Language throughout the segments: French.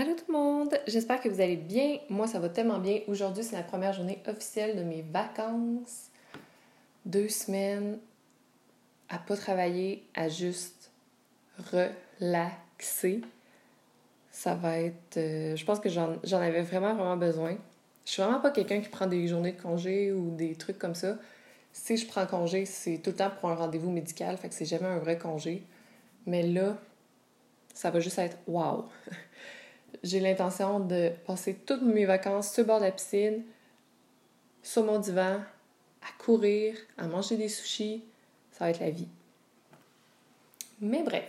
Allô tout le monde, j'espère que vous allez bien. Moi, ça va tellement bien. Aujourd'hui, c'est la première journée officielle de mes vacances. Deux semaines à pas travailler, à juste relaxer. Ça va être. euh, je pense que j'en avais vraiment, vraiment besoin. Je suis vraiment pas quelqu'un qui prend des journées de congé ou des trucs comme ça. Si je prends congé, c'est tout le temps pour un rendez-vous médical, fait que c'est jamais un vrai congé. Mais là, ça va juste être wow! J'ai l'intention de passer toutes mes vacances sur le bord de la piscine, sur mon divan, à courir, à manger des sushis. Ça va être la vie. Mais bref.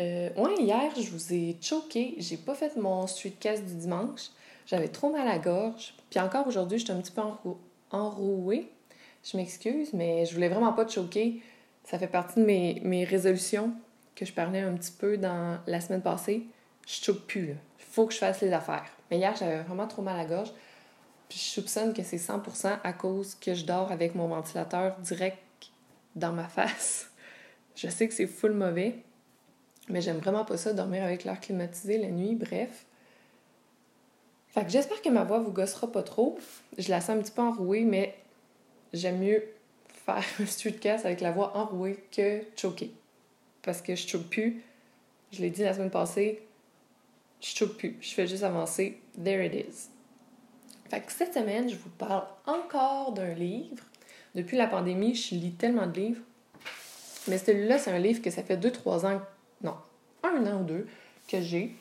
Euh, ouais, hier, je vous ai choqué. J'ai pas fait mon streetcast du dimanche. J'avais trop mal à la gorge. Puis encore aujourd'hui, je suis un petit peu enrou- enrouée. Je m'excuse, mais je voulais vraiment pas te choquer. Ça fait partie de mes résolutions que je parlais un petit peu dans la semaine passée. Je choque plus, là. Faut que je fasse les affaires. Mais hier, j'avais vraiment trop mal à la gorge. Puis je soupçonne que c'est 100% à cause que je dors avec mon ventilateur direct dans ma face. Je sais que c'est full mauvais, mais j'aime vraiment pas ça, dormir avec l'air climatisé la nuit, bref. Fait que j'espère que ma voix vous gossera pas trop. Je la sens un petit peu enrouée, mais j'aime mieux faire un streetcast avec la voix enrouée que choquer. Parce que je choque plus. Je l'ai dit la semaine passée, je choque plus. Je fais juste avancer. There it is. Fait que cette semaine, je vous parle encore d'un livre. Depuis la pandémie, je lis tellement de livres. Mais celui-là, c'est un livre que ça fait 2-3 ans, non, un an ou deux que j'ai.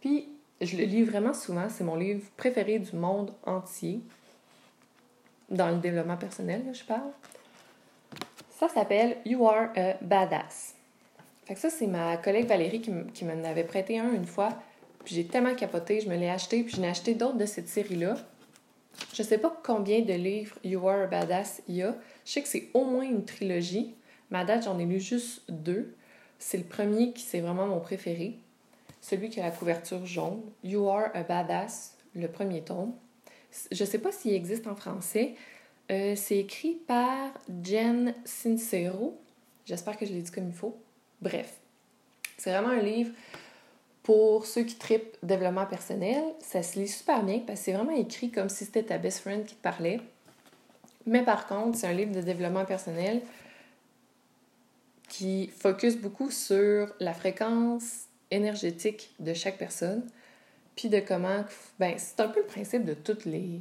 Puis, je le lis vraiment souvent. C'est mon livre préféré du monde entier. Dans le développement personnel, là, je parle. Ça s'appelle You Are a Badass. Fait que ça, c'est ma collègue Valérie qui, m'en avait prêté un une fois. Puis j'ai tellement capoté, je me l'ai acheté, puis j'en ai acheté d'autres de cette série-là. Je sais pas combien de livres You Are a Badass il y a. Je sais que c'est au moins une trilogie. Mais à date, j'en ai lu juste deux. C'est le premier qui c'est vraiment mon préféré. Celui qui a la couverture jaune. You Are a Badass, le premier tome. Je sais pas s'il existe en français. Euh, c'est écrit par Jen Sincero. J'espère que je l'ai dit comme il faut. Bref, c'est vraiment un livre pour ceux qui tripent développement personnel. Ça se lit super bien parce que c'est vraiment écrit comme si c'était ta best friend qui te parlait. Mais par contre, c'est un livre de développement personnel qui focus beaucoup sur la fréquence énergétique de chaque personne, puis de comment... Ben, c'est un peu le principe de toutes les...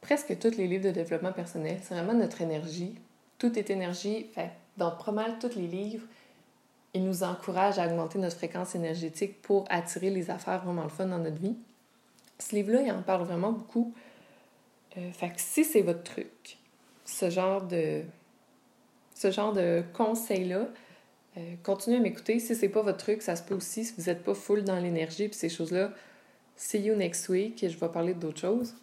presque tous les livres de développement personnel. C'est vraiment notre énergie. Tout est énergie. Fait, dans pas mal tous les livres, ils nous encouragent à augmenter notre fréquence énergétique pour attirer les affaires vraiment le fun dans notre vie. Ce livre-là, il en parle vraiment beaucoup. Euh, fait que si c'est votre truc, ce genre de ce genre de conseils-là, euh, continuez à m'écouter. Si c'est pas votre truc, ça se peut aussi. Si vous n'êtes pas full dans l'énergie puis ces choses-là, see you next week et je vais parler d'autres choses.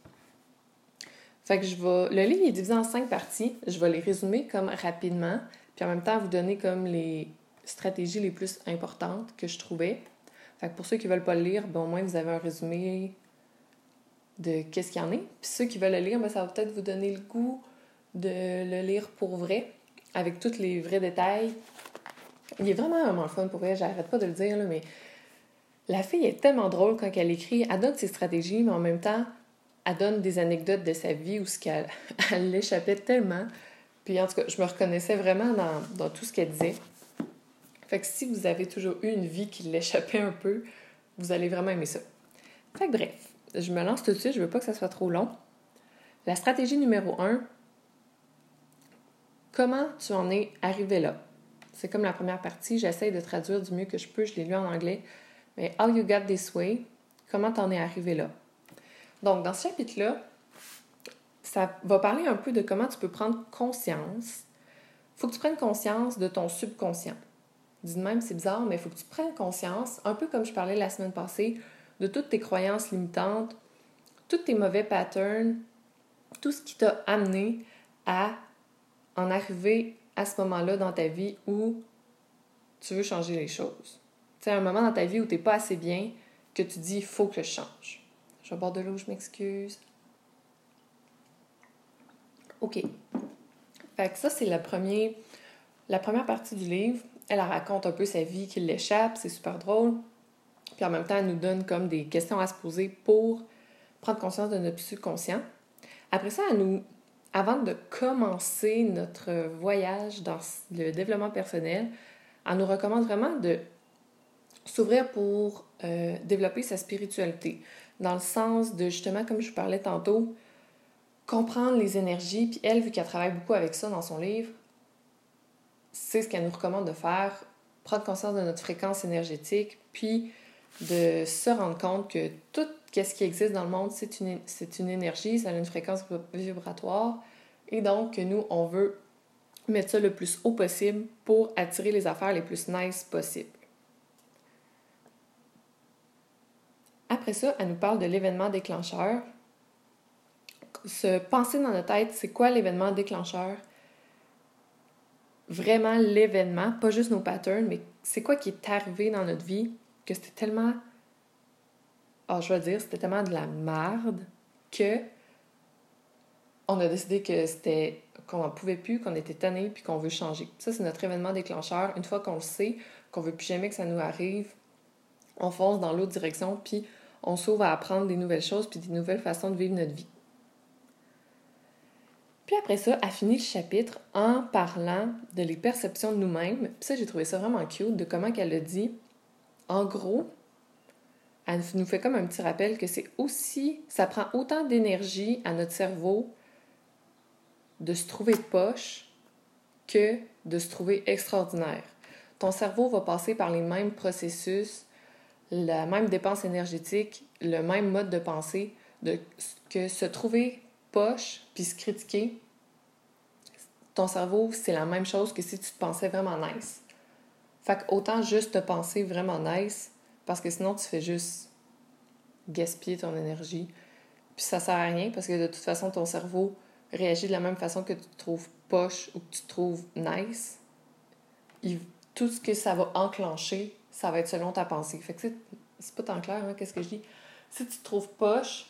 Fait que je vais. Le livre est divisé en cinq parties. Je vais les résumer comme rapidement, puis en même temps vous donner comme les stratégies les plus importantes que je trouvais. Fait que pour ceux qui veulent pas le lire, ben au moins vous avez un résumé de qu'est-ce qu'il y en est. Puis ceux qui veulent le lire, ben ça va peut-être vous donner le goût de le lire pour vrai, avec tous les vrais détails. Il est vraiment vraiment fun pour vrai, j'arrête pas de le dire, là, mais la fille est tellement drôle quand elle écrit. Elle donne ses stratégies, mais en même temps, elle donne des anecdotes de sa vie où ce qu'elle elle l'échappait tellement. Puis en tout cas, je me reconnaissais vraiment dans, dans tout ce qu'elle disait. Fait que si vous avez toujours eu une vie qui l'échappait un peu, vous allez vraiment aimer ça. Fait que bref, je me lance tout de suite, je veux pas que ça soit trop long. La stratégie numéro un, comment tu en es arrivé là? C'est comme la première partie, j'essaie de traduire du mieux que je peux, je l'ai lu en anglais. Mais How You Got This Way, comment t'en es arrivé là? Donc, dans ce chapitre-là, ça va parler un peu de comment tu peux prendre conscience. Il faut que tu prennes conscience de ton subconscient. Dis de même, c'est bizarre, mais il faut que tu prennes conscience, un peu comme je parlais la semaine passée, de toutes tes croyances limitantes, tous tes mauvais patterns, tout ce qui t'a amené à en arriver à ce moment-là dans ta vie où tu veux changer les choses. Sais, un moment dans ta vie où tu n'es pas assez bien, que tu dis, il faut que je change. Je vais boire de l'eau, je m'excuse. OK. Fait que ça, c'est la première partie du livre. Elle, raconte un peu sa vie qui l'échappe, c'est super drôle. Puis en même temps, elle nous donne comme des questions à se poser pour prendre conscience de notre subconscient. Après ça, nous, avant de commencer notre voyage dans le développement personnel, elle nous recommande vraiment de s'ouvrir pour euh, développer sa spiritualité, dans le sens de justement, comme je vous parlais tantôt, comprendre les énergies. Puis elle, vu qu'elle travaille beaucoup avec ça dans son livre, c'est ce qu'elle nous recommande de faire, prendre conscience de notre fréquence énergétique, puis de se rendre compte que tout ce qui existe dans le monde, c'est une, énergie, ça a une fréquence vibratoire, et donc que nous, on veut mettre ça le plus haut possible pour attirer les affaires les plus nice possibles. Après ça, elle nous parle de l'événement déclencheur. Se penser dans notre tête, c'est quoi l'événement déclencheur? Vraiment l'événement, pas juste nos patterns, mais c'est quoi qui est arrivé dans notre vie que c'était tellement. Oh, je vais dire, c'était tellement de la merde que on a décidé que c'était qu'on n'en pouvait plus, qu'on était tanné puis qu'on veut changer. Ça, c'est notre événement déclencheur. Une fois qu'on le sait, qu'on veut plus jamais que ça nous arrive, on fonce dans l'autre direction puis on s'ouvre à apprendre des nouvelles choses puis des nouvelles façons de vivre notre vie. Puis après ça, elle finit le chapitre en parlant de les perceptions de nous-mêmes. Puis ça, j'ai trouvé ça vraiment cute de comment qu'elle le dit. En gros, elle nous fait comme un petit rappel que c'est aussi, ça prend autant d'énergie à notre cerveau de se trouver poche que de se trouver extraordinaire. Ton cerveau va passer par les mêmes processus, la même dépense énergétique, le même mode de pensée, de, que se trouver puis se critiquer. Ton cerveau, c'est la même chose que si tu te pensais vraiment nice. Fait autant juste te penser vraiment nice, parce que sinon tu fais juste gaspiller ton énergie. Puis ça sert à rien parce que de toute façon, ton cerveau réagit de la même façon que tu te trouves poche ou que tu te trouves nice. tout ce que ça va enclencher, ça va être selon ta pensée. Fait que c'est pas tant clair, hein, qu'est-ce que je dis? Si tu te trouves poche,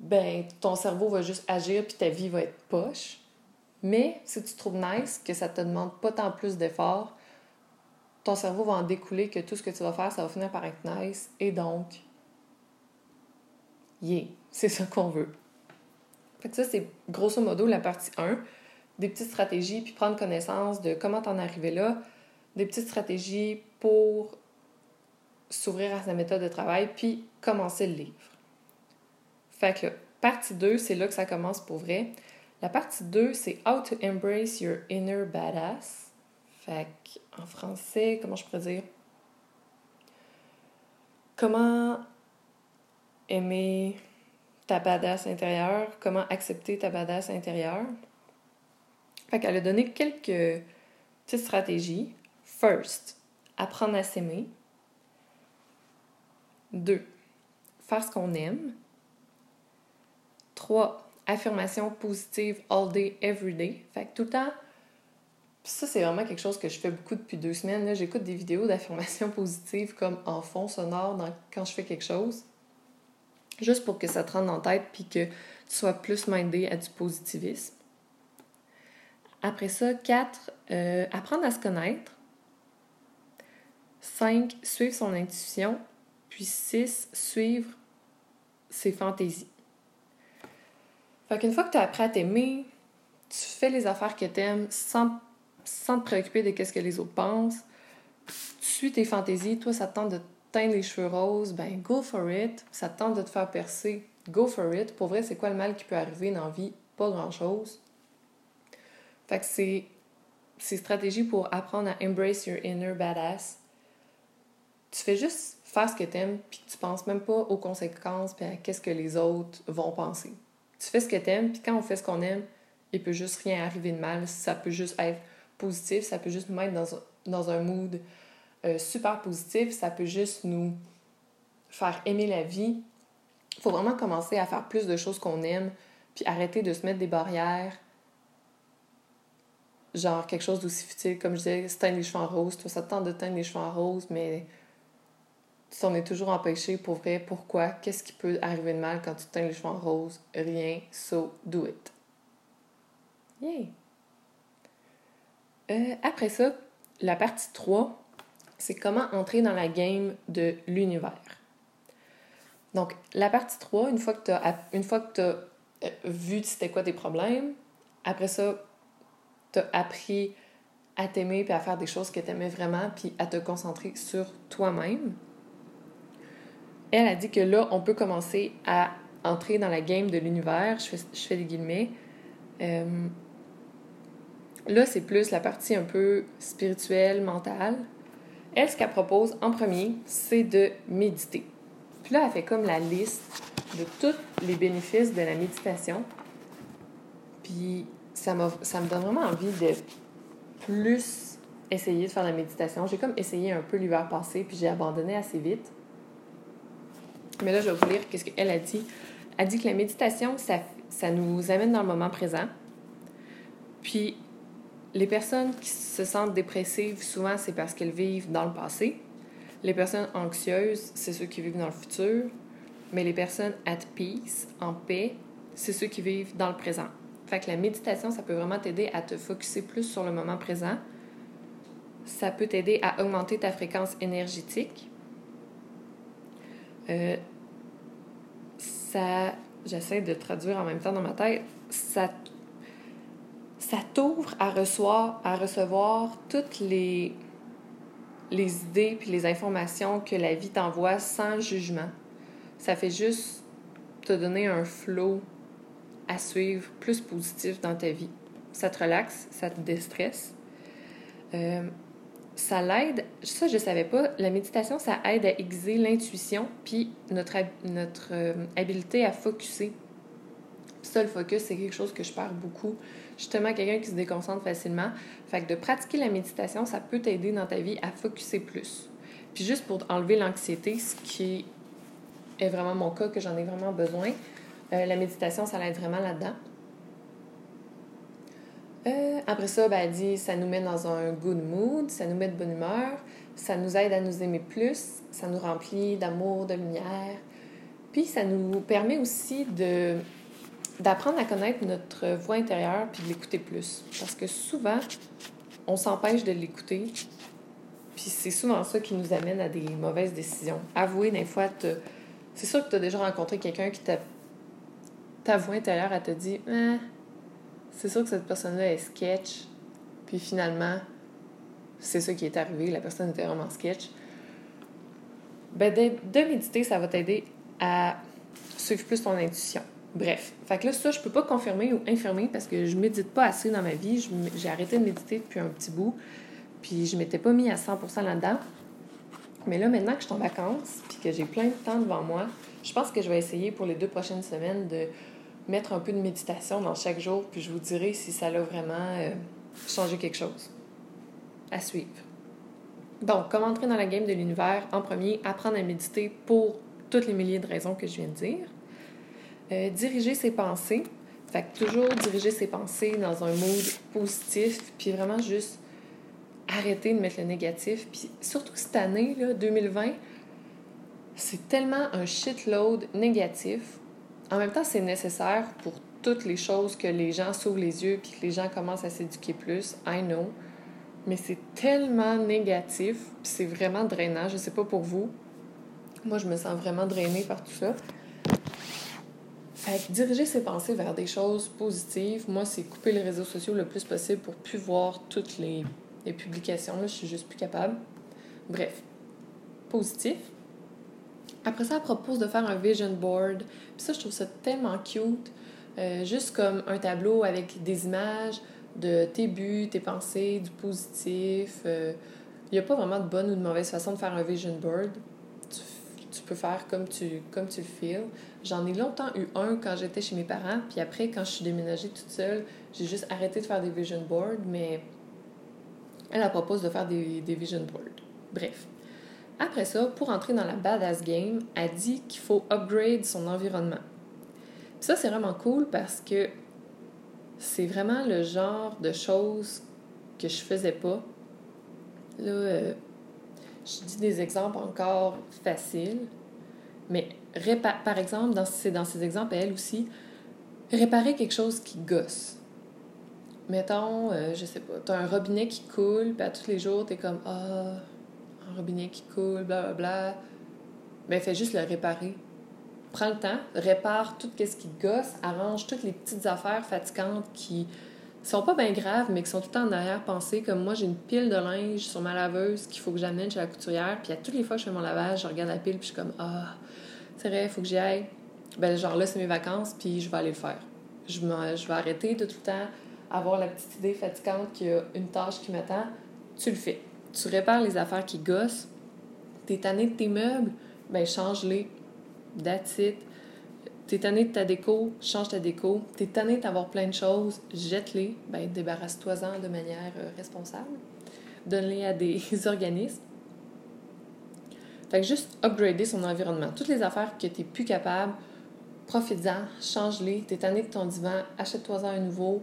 ben ton cerveau va juste agir puis ta vie va être poche. Mais si tu trouves nice, que ça te demande pas tant plus d'efforts, ton cerveau va en découler que tout ce que tu vas faire, ça va finir par être nice. Et donc, yeah, c'est ça qu'on veut. Fait ça, c'est grosso modo la partie 1. Des petites stratégies, puis prendre connaissance de comment t'en arriver là. Des petites stratégies pour s'ouvrir à sa méthode de travail, puis commencer le livre. Fait que partie 2, c'est là que ça commence pour vrai. La partie 2, c'est How to Embrace Your Inner Badass. Fait en français, comment je pourrais dire? Comment aimer ta badass intérieure, comment accepter ta badass intérieure? Fait qu'elle a donné quelques petites stratégies. First, apprendre à s'aimer. Deux, faire ce qu'on aime. Trois, affirmation positive all day, every day. Fait que tout le temps, ça, c'est vraiment quelque chose que je fais beaucoup depuis deux semaines. J'écoute des vidéos d'affirmation positive comme en fond sonore quand je fais quelque chose. Juste pour que ça te rentre en tête puis que tu sois plus mindé à du positivisme. Après ça, quatre, euh, apprendre à se connaître. Cinq, suivre son intuition. Puis six, suivre ses fantaisies. Fait qu'une fois que tu as appris à t'aimer, tu fais les affaires que tu aimes sans sans te préoccuper de ce que les autres pensent. Tu suis tes fantaisies, toi, ça te tente de teindre les cheveux roses, ben go for it. Ça te tente de te faire percer, go for it. Pour vrai, c'est quoi le mal qui peut arriver dans la vie? Pas grand-chose. Fait que c'est ces stratégies pour apprendre à embrace your inner badass. Tu fais juste faire ce que t'aimes, puis tu penses même pas aux conséquences, puis à qu'est-ce que les autres vont penser. Tu fais ce que t'aimes, puis quand on fait ce qu'on aime, il peut juste rien arriver de mal. Ça peut juste être positif, ça peut juste nous mettre dans, dans un mood euh, super positif, ça peut juste nous faire aimer la vie. Il faut vraiment commencer à faire plus de choses qu'on aime, puis arrêter de se mettre des barrières. Genre quelque chose d'aussi futile, comme je disais, se teindre les cheveux en rose. Toi, ça te tente de teindre les cheveux en rose, mais si on est toujours empêché, pour vrai, pourquoi? Qu'est-ce qui peut arriver de mal quand tu teins les cheveux en rose? Rien, so do it. Yay! Euh, après ça, la partie 3, c'est comment entrer dans la game de l'univers. Donc, la partie 3, une fois que tu as, une fois que euh, vu c'était quoi tes problèmes, après ça, tu as appris à t'aimer puis à faire des choses que tu aimais vraiment puis à te concentrer sur toi-même. Elle a dit que là, on peut commencer à entrer dans la game de l'univers. Je fais, des guillemets. Euh, là, c'est plus la partie un peu spirituelle, mentale. Elle, ce qu'elle propose en premier, c'est de méditer. Puis là, elle fait comme la liste de tous les bénéfices de la méditation. Puis ça, ça me donne vraiment envie de plus essayer de faire la méditation. J'ai comme essayé un peu l'hiver passé, puis j'ai abandonné assez vite. Mais là, je vais vous lire ce qu'elle a dit. Elle dit que la méditation, ça, ça nous amène dans le moment présent. Puis, les personnes qui se sentent dépressives, souvent, c'est parce qu'elles vivent dans le passé. Les personnes anxieuses, c'est ceux qui vivent dans le futur. Mais les personnes at peace, en paix, c'est ceux qui vivent dans le présent. Fait que la méditation, ça peut vraiment t'aider à te focuser plus sur le moment présent. Ça peut t'aider à augmenter ta fréquence énergétique. Euh, ça, j'essaie de traduire en même temps dans ma tête, ça, ça t'ouvre à recevoir, à recevoir toutes les, les idées puis les informations que la vie t'envoie sans jugement. Ça fait juste te donner un flow à suivre plus positif dans ta vie. Ça te relaxe, ça te déstresse. Euh, ça l'aide, ça je savais pas, la méditation, ça aide à aiguiser l'intuition puis notre, notre euh, habileté à focuser. Ça, le focus, c'est quelque chose que je perds beaucoup. Justement, quelqu'un qui se déconcentre facilement. Fait que de pratiquer la méditation, ça peut t'aider dans ta vie à focuser plus. Puis juste pour enlever l'anxiété, ce qui est vraiment mon cas, que j'en ai vraiment besoin, euh, la méditation, ça l'aide vraiment là-dedans. Euh, après ça, ben, elle dit ça nous met dans un good mood, ça nous met de bonne humeur, ça nous aide à nous aimer plus, ça nous remplit d'amour, de lumière. Puis ça nous permet aussi de d'apprendre à connaître notre voix intérieure puis de l'écouter plus. Parce que souvent, on s'empêche de l'écouter. Puis c'est souvent ça qui nous amène à des mauvaises décisions. Avouer, des fois, c'est sûr que tu as déjà rencontré quelqu'un qui t'a ta voix intérieure, elle te dit eh, c'est sûr que cette personne-là est sketch. Puis finalement, c'est ça qui est arrivé. La personne était vraiment sketch. Ben, de, de méditer, ça va t'aider à suivre plus ton intuition. Bref. Fait que là, ça, je peux pas confirmer ou infirmer parce que je médite pas assez dans ma vie. J'ai arrêté de méditer depuis un petit bout. Puis je m'étais pas mis à 100% là-dedans. Mais là, maintenant que je suis en vacances, puis que j'ai plein de temps devant moi, je pense que je vais essayer pour les deux prochaines semaines de mettre un peu de méditation dans chaque jour, puis je vous dirai si ça a vraiment euh, changé quelque chose. À suivre. Donc, comment entrer dans la game de l'univers? En premier, apprendre à méditer pour toutes les milliers de raisons que je viens de dire. Euh, diriger ses pensées. Fait que toujours diriger ses pensées dans un mode positif, puis vraiment juste arrêter de mettre le négatif. Puis surtout cette année, là, 2020, c'est tellement un shitload négatif en même temps, c'est nécessaire pour toutes les choses que les gens s'ouvrent les yeux puis que les gens commencent à s'éduquer plus. I know. Mais c'est tellement négatif, c'est vraiment drainant. Je sais pas pour vous. Moi, je me sens vraiment drainée par tout ça. Diriger ses pensées vers des choses positives, moi, c'est couper les réseaux sociaux le plus possible pour plus voir toutes les, les publications. Là, je suis juste plus capable. Bref, positif. Après ça, elle propose de faire un vision board. Puis ça, je trouve ça tellement cute. Euh, juste comme un tableau avec des images de tes buts, tes pensées, du positif. Il euh, n'y a pas vraiment de bonne ou de mauvaise façon de faire un vision board. Tu, peux faire comme tu, comme tu le feels. J'en ai longtemps eu un quand j'étais chez mes parents. Puis après, quand je suis déménagée toute seule, j'ai juste arrêté de faire des vision boards. Mais elle, elle propose de faire des, des vision boards. Bref. Après ça, pour entrer dans la badass game, elle dit qu'il faut upgrade son environnement. ça, c'est vraiment cool parce que c'est vraiment le genre de choses que je faisais pas. Là, euh, je dis des exemples encore faciles, mais par exemple, dans, c'est dans ces exemples, elle aussi, réparer quelque chose qui gosse. Mettons, euh, je sais pas, t'as un robinet qui coule, puis à tous les jours, t'es comme Ah, robinet qui coule, blablabla. Ben, fais juste le réparer. Prends le temps, répare tout ce qui gosse, arrange toutes les petites affaires fatigantes qui sont pas bien graves, mais qui sont tout le temps en arrière-pensée. Comme moi, j'ai une pile de linge sur ma laveuse qu'il faut que j'amène chez la couturière. Puis à toutes les fois que je fais mon lavage, je regarde la pile, puis je suis comme Ah, c'est vrai, il faut que j'y aille. Ben, genre là, c'est mes vacances, puis je vais aller le faire. Je, je vais arrêter de tout le temps avoir la petite idée fatigante qu'il y a une tâche qui m'attend. Tu le fais. Tu répares les affaires qui gossent. T'es tanné de tes meubles, ben change-les. That's it. T'es tanné de ta déco, change ta déco. T'es tanné d'avoir plein de choses, jette-les. Ben, débarrasse-toi-en de manière euh, responsable. Donne-les à des organismes. Fait que juste upgrader son environnement. Toutes les affaires que t'es plus capable, profite-en, change-les. T'es tanné de ton divan, achète-toi-en un nouveau.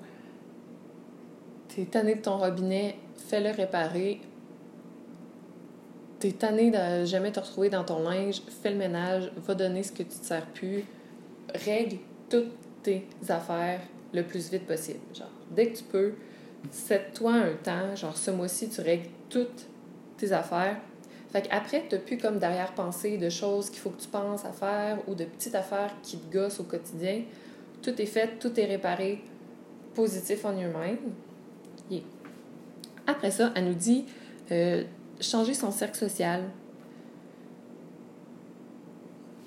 T'es tanné de ton robinet, fais-le réparer. T'es tanné de jamais te retrouver dans ton linge, fais le ménage, va donner ce que tu te sers plus règle toutes tes affaires le plus vite possible. Genre, dès que tu peux, cède-toi un temps. Genre, ce mois-ci, tu règles toutes tes affaires. Fait qu'après, tu n'as plus comme derrière-pensée de choses qu'il faut que tu penses à faire ou de petites affaires qui te gossent au quotidien. Tout est fait, tout est réparé, positif en eux-mêmes. Après ça, elle nous dit euh, changer son cercle social,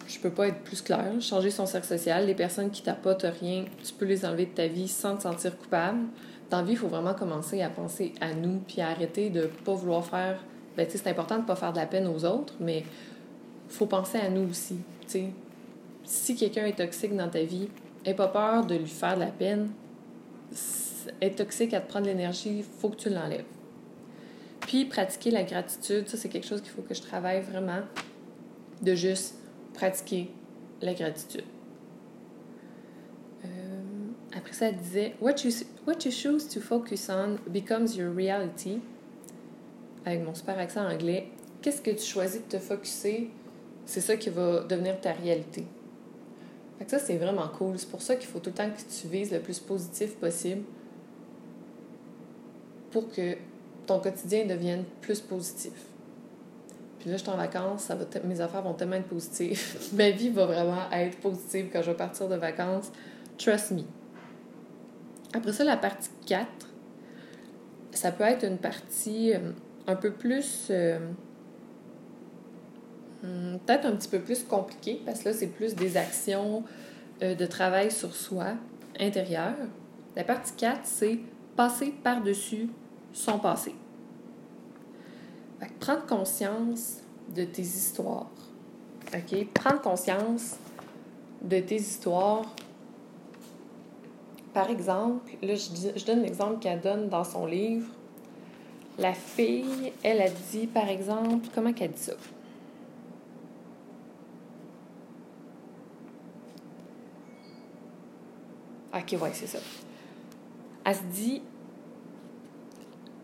je peux pas être plus claire. Changer son cercle social. Les personnes qui t'apportent rien, tu peux les enlever de ta vie sans te sentir coupable. Dans la vie, il faut vraiment commencer à penser à nous, puis à arrêter de pas vouloir faire. Ben, c'est important de pas faire de la peine aux autres, mais faut penser à nous aussi. Si quelqu'un est toxique dans ta vie, n'aie pas peur de lui faire de la peine. Être toxique à te prendre l'énergie, faut que tu l'enlèves. Puis pratiquer la gratitude, ça c'est quelque chose qu'il faut que je travaille vraiment. De juste pratiquer la gratitude. Euh, après ça, elle disait what you, what you choose to focus on becomes your reality. Avec mon super accent anglais, qu'est-ce que tu choisis de te focuser, c'est ça qui va devenir ta réalité. Fait que ça, c'est vraiment cool. C'est pour ça qu'il faut tout le temps que tu vises le plus positif possible pour que ton quotidien devienne plus positif. Puis là, je suis en vacances, ça va mes affaires vont tellement être positives. Ma vie va vraiment être positive quand je vais partir de vacances. Trust me. Après ça, la partie 4, ça peut être une partie euh, un peu plus. Euh, hmm, peut-être un petit peu plus compliquée, parce que là, c'est plus des actions euh, de travail sur soi intérieur. La partie 4, c'est passer par-dessus son passé prendre conscience de tes histoires. OK? Prendre conscience de tes histoires. Par exemple, là, je, je donne l'exemple qu'elle donne dans son livre. La fille, elle a dit, par exemple, comment qu'elle dit ça? Ok, ouais, c'est ça. Elle se dit,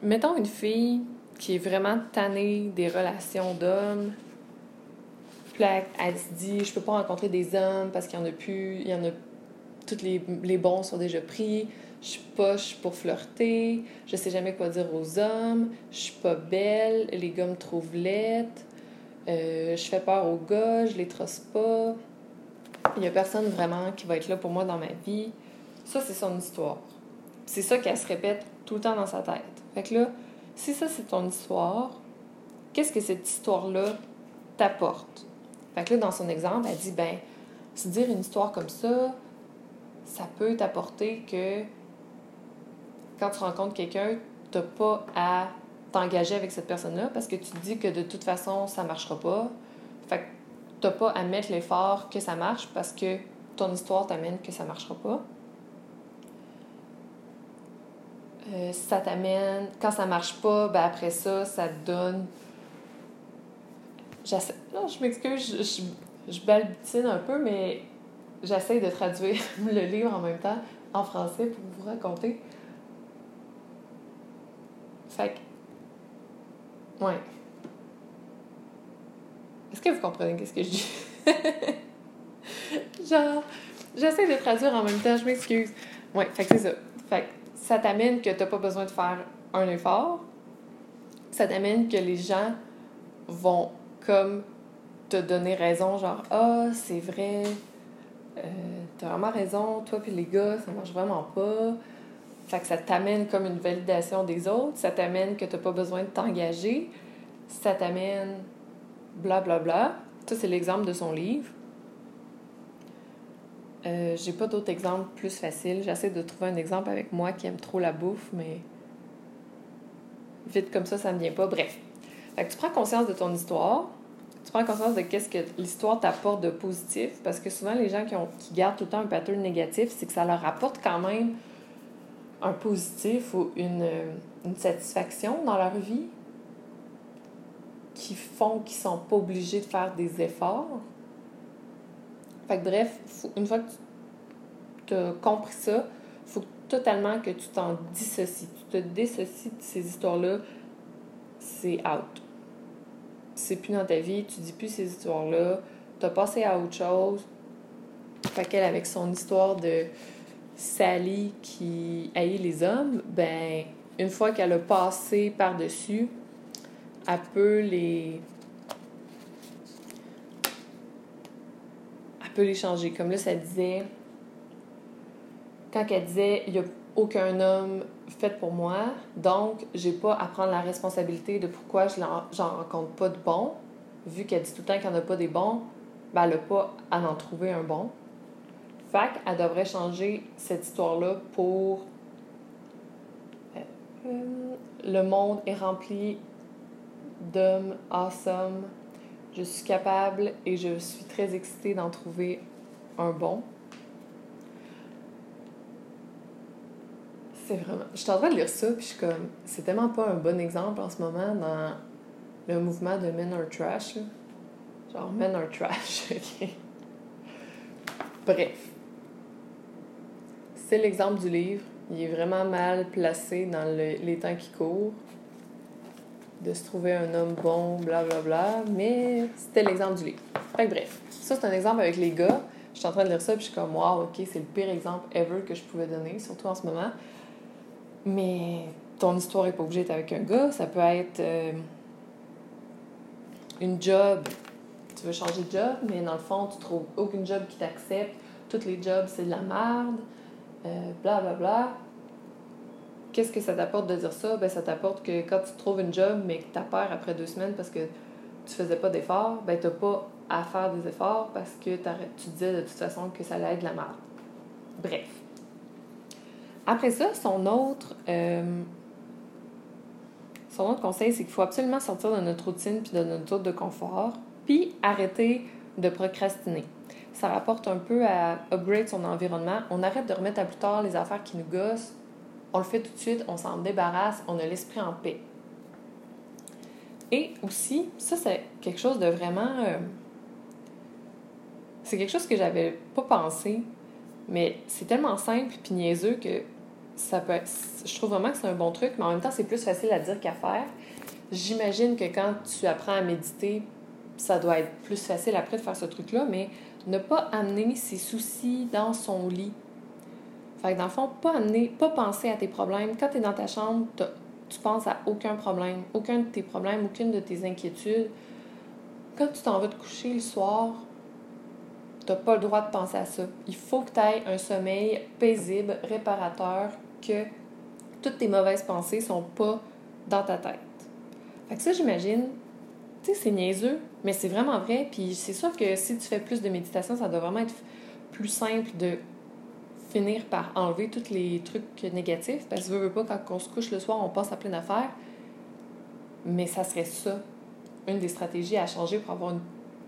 mettons une fille qui est vraiment tannée des relations d'hommes. Puis elle se dit, je peux pas rencontrer des hommes parce qu'il y en a plus, il y en a, tous les, les bons sont déjà pris. Je suis poche pour flirter, je sais jamais quoi dire aux hommes, je suis pas belle, les gars me trouvent laide, euh, je fais peur aux gars, je les trosse pas. Il y a personne vraiment qui va être là pour moi dans ma vie. Ça, c'est son histoire. C'est ça qu'elle se répète le temps dans sa tête. Fait que là, si ça, c'est ton histoire, qu'est-ce que cette histoire-là t'apporte? Fait que là, dans son exemple, elle dit, ben, se dire une histoire comme ça, ça peut t'apporter que quand tu rencontres quelqu'un, tu n'as pas à t'engager avec cette personne-là parce que tu dis que de toute façon, ça marchera pas. Fait que tu n'as pas à mettre l'effort que ça marche parce que ton histoire t'amène que ça marchera pas. Euh, ça t'amène. Quand ça marche pas, ben après ça, ça te donne. Non, je m'excuse, je, je, je, balbutine un peu, mais j'essaie de traduire le livre en même temps en français pour vous raconter. Fait que. Ouais. Est-ce que vous comprenez ce que je dis? Genre, j'essaie de traduire en même temps, je m'excuse. Ouais, fait que c'est ça. Fait que ça t'amène que tu n'as pas besoin de faire un effort. Ça t'amène que les gens vont comme te donner raison, genre Ah, c'est vrai, euh, t'as vraiment raison, toi puis les gars, ça marche vraiment pas. Fait que ça t'amène comme une validation des autres, ça t'amène que t'as pas besoin de t'engager, ça t'amène blablabla. Bla, bla. Ça, c'est l'exemple de son livre. Euh, j'ai pas d'autres exemples plus faciles. J'essaie de trouver un exemple avec moi qui aime trop la bouffe, mais vite comme ça, ça me vient pas. Bref. Fait que tu prends conscience de ton histoire. Tu prends conscience de qu'est-ce que l'histoire t'apporte de positif. Parce que souvent, les gens qui, gardent tout le temps un pattern négatif, c'est que ça leur apporte quand même un positif ou une, satisfaction dans leur vie qui font qu'ils sont pas obligés de faire des efforts. Fait que bref, une fois que tu as compris ça, faut totalement que tu t'en dissocies. Tu te dissocies de ces histoires-là, c'est out. C'est plus dans ta vie, tu dis plus ces histoires-là, tu as passé à autre chose. Fait qu'elle, avec son histoire de Sally qui haït les hommes, ben, une fois qu'elle a passé par-dessus, elle peut les peut les changer. Comme là, ça disait, quand elle disait, il n'y a aucun homme fait pour moi, donc j'ai pas à prendre la responsabilité de pourquoi je j'en rencontre pas de bons, vu qu'elle dit tout le temps qu'il n'y en a pas des bons, ben elle n'a pas à en trouver un bon. Fait elle devrait changer cette histoire-là pour euh, le monde est rempli d'hommes awesome je suis capable et je suis très excitée d'en trouver un bon. C'est vraiment. Je suis en train de lire ça, puis je suis comme. C'est tellement pas un bon exemple en ce moment dans le mouvement de Men are Trash. Genre, Men are Trash. Bref. C'est l'exemple du livre. Il est vraiment mal placé dans les temps qui courent de se trouver un homme bon, blablabla, bla, bla, mais c'était l'exemple du livre. Fait bref, ça c'est un exemple avec les gars. Je suis en train de lire ça, puis je suis comme, wow, ok, c'est le pire exemple ever que je pouvais donner, surtout en ce moment. Mais ton histoire est pas obligée d'être avec un gars, ça peut être euh, une job. Tu veux changer de job, mais dans le fond, tu trouves aucune job qui t'accepte. Tous les jobs, c'est de la merde, blablabla. Euh, bla, bla qu'est-ce que ça t'apporte de dire ça? Ben, ça t'apporte que quand tu trouves une job, mais que tu perds après deux semaines parce que tu faisais pas d'efforts, ben, tu n'as pas à faire des efforts parce que tu disais de toute façon que ça allait de la merde. Bref. Après ça, son autre, euh, son autre conseil, c'est qu'il faut absolument sortir de notre routine puis de notre zone de confort, puis arrêter de procrastiner. Ça rapporte un peu à upgrade son environnement. On arrête de remettre à plus tard les affaires qui nous gossent on le fait tout de suite, on s'en débarrasse, on a l'esprit en paix. Et aussi, ça, c'est quelque chose de vraiment. Euh, c'est quelque chose que j'avais pas pensé, mais c'est tellement simple et niaiseux que ça peut Je trouve vraiment que c'est un bon truc, mais en même temps, c'est plus facile à dire qu'à faire. J'imagine que quand tu apprends à méditer, ça doit être plus facile après de faire ce truc-là, mais ne pas amener ses soucis dans son lit fait que dans le fond, pas amener, pas penser à tes problèmes. Quand tu dans ta chambre, tu penses à aucun problème, aucun de tes problèmes, aucune de tes inquiétudes. Quand tu t'en vas te coucher le soir, tu pas le droit de penser à ça. Il faut que tu aies un sommeil paisible, réparateur, que toutes tes mauvaises pensées sont pas dans ta tête. Fait que ça, j'imagine, tu sais, c'est niaiseux, mais c'est vraiment vrai. Puis c'est sûr que si tu fais plus de méditation, ça doit vraiment être plus simple de finir par enlever tous les trucs négatifs. Parce que, veux, pas, quand on se couche le soir, on passe à plein d'affaires. Mais ça serait ça. Une des stratégies à changer pour avoir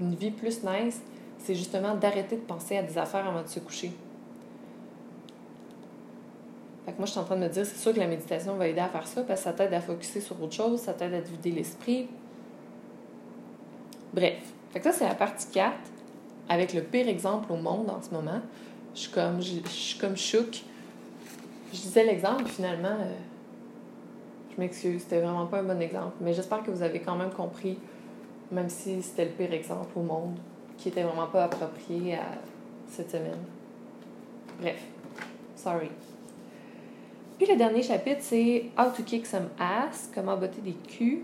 une, vie plus nice, c'est justement d'arrêter de penser à des affaires avant de se coucher. Fait que moi, je suis en train de me dire, c'est sûr que la méditation va aider à faire ça, parce que ça t'aide à focuser sur autre chose, ça t'aide à vider l'esprit. Bref. Fait que ça, c'est la partie 4, avec le pire exemple au monde en ce moment. Je suis comme, je, suis comme chouk. Je disais l'exemple, finalement, euh, je m'excuse, c'était vraiment pas un bon exemple. Mais j'espère que vous avez quand même compris, même si c'était le pire exemple au monde, qui était vraiment pas approprié à cette semaine. Bref, sorry. Puis le dernier chapitre, c'est How to kick some ass, comment botter des culs.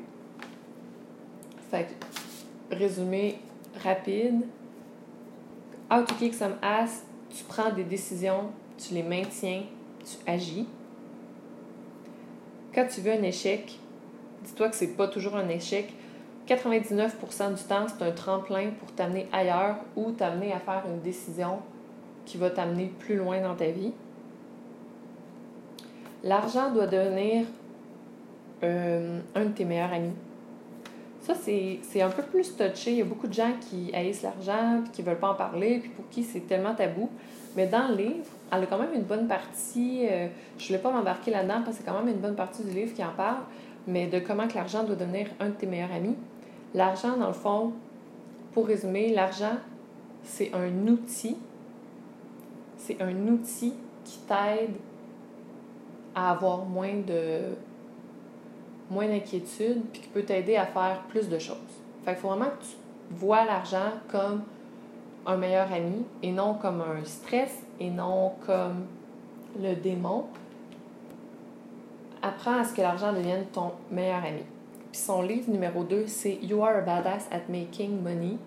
Fait que, résumé rapide. How to kick some ass, tu prends des décisions, tu les maintiens, tu agis. Quand tu veux un échec, dis-toi que c'est pas toujours un échec. 99% du temps, c'est un tremplin pour t'amener ailleurs ou t'amener à faire une décision qui va t'amener plus loin dans ta vie. L'argent doit devenir euh, un de tes meilleurs amis. Ça, c'est un peu plus touché. Il y a beaucoup de gens qui haïssent l'argent, puis qui veulent pas en parler, puis pour qui c'est tellement tabou. Mais dans le livre, elle a quand même une bonne partie. Euh, je voulais pas m'embarquer là-dedans parce que c'est quand même une bonne partie du livre qui en parle, mais de comment que l'argent doit devenir un de tes meilleurs amis. L'argent, dans le fond, pour résumer, l'argent, c'est un outil. C'est un outil qui t'aide à avoir moins de moins d'inquiétude puis qui peut t'aider à faire plus de choses. Fait qu'il faut vraiment que tu vois l'argent comme un meilleur ami et non comme un stress et non comme le démon. Apprends à ce que l'argent devienne ton meilleur ami. Puis son livre numéro 2, c'est You Are a Badass at Making Money.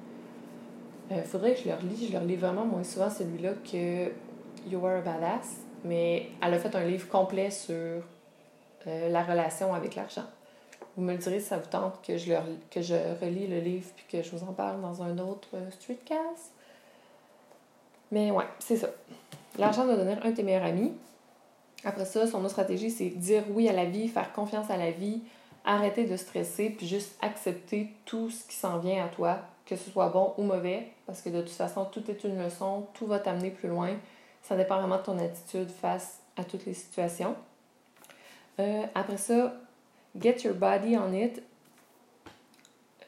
Euh, faudrait que je le relis. Je le relis vraiment moins souvent celui-là que You Are a Badass. Mais elle a fait un livre complet sur euh, la relation avec l'argent. Vous me le direz si ça vous tente que je, que je relis le livre puis que je vous en parle dans un autre euh, streetcast. Mais ouais, c'est ça. L'argent doit devenir un de tes meilleurs amis. Après ça, son autre stratégie, c'est dire oui à la vie, faire confiance à la vie, arrêter de stresser, puis juste accepter tout ce qui s'en vient à toi, que ce soit bon ou mauvais, parce que de toute façon, tout est une leçon, tout va t'amener plus loin. Ça dépend vraiment de ton attitude face à toutes les situations. Euh, après ça, get your body on it.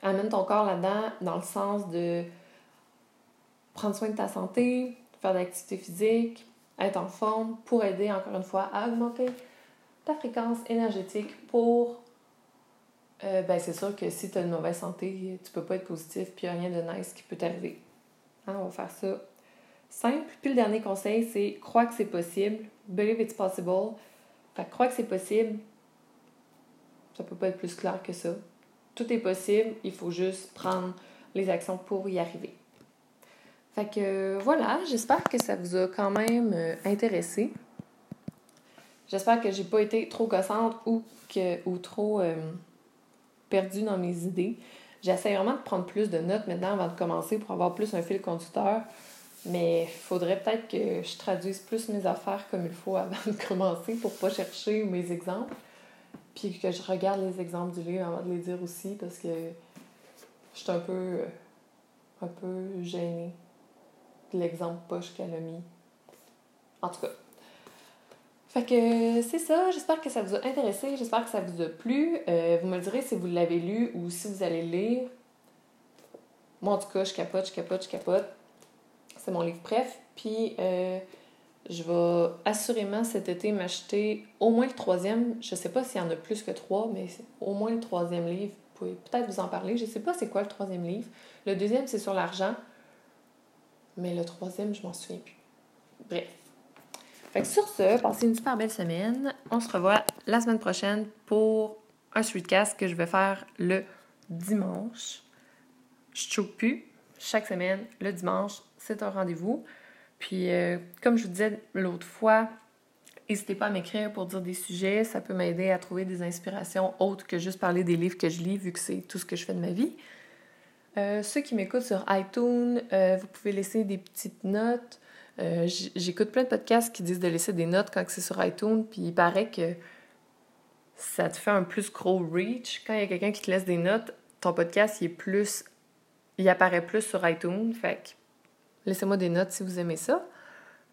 Amène ton corps là-dedans dans le sens de prendre soin de ta santé, faire de l'activité physique, être en forme pour aider encore une fois à augmenter ta fréquence énergétique pour euh, ben c'est sûr que si tu as une mauvaise santé, tu peux pas être positif puis rien de nice qui peut t'arriver. Hein, on va faire ça simple. Puis le dernier conseil, c'est crois que c'est possible. Believe it's possible. Fait crois que c'est possible. Ça peut pas être plus clair que ça. Tout est possible, il faut juste prendre les actions pour y arriver. Fait que voilà, j'espère que ça vous a quand même euh, intéressé. J'espère que j'ai pas été trop gossante ou que ou trop euh, perdue dans mes idées. J'essaie vraiment de prendre plus de notes maintenant avant de commencer pour avoir plus un fil conducteur. Mais il faudrait peut-être que je traduise plus mes affaires comme il faut avant de commencer pour pas chercher mes exemples. Puis que je regarde les exemples du livre avant de les dire aussi parce que je suis un peu, un peu gênée l'exemple poche qu'elle a mis. En tout cas. Fait que c'est ça. J'espère que ça vous a intéressé. J'espère que ça vous a plu. Euh, vous me direz si vous l'avez lu ou si vous allez lire. Moi, en tout cas, je capote, je capote, je capote. C'est mon livre préf. Puis, euh, je vais assurément cet été m'acheter au moins le troisième. Je sais pas s'il y en a plus que trois, mais au moins le troisième livre. Vous pouvez peut-être vous en parler. Je sais pas c'est quoi le troisième livre. Le deuxième, c'est sur l'argent. Mais le troisième, je m'en souviens plus. Bref. Fait que sur ce, passez une super belle semaine. On se revoit la semaine prochaine pour un streetcast que je vais faire le dimanche. Je choque plus. Chaque semaine, le dimanche, c'est un rendez-vous. Puis, euh, comme je vous disais l'autre fois, n'hésitez pas à m'écrire pour dire des sujets. Ça peut m'aider à trouver des inspirations autres que juste parler des livres que je lis, vu que c'est tout ce que je fais de ma vie. Euh, ceux qui m'écoutent sur iTunes, euh, vous pouvez laisser des petites notes. J'écoute plein de podcasts qui disent de laisser des notes quand c'est sur iTunes, puis il paraît que ça te fait un plus gros reach. Quand il y a quelqu'un qui te laisse des notes, ton podcast il est plus. il apparaît plus sur iTunes. Fait laissez-moi des notes si vous aimez ça.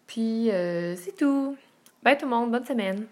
Puis c'est tout. Bye tout le monde, bonne semaine.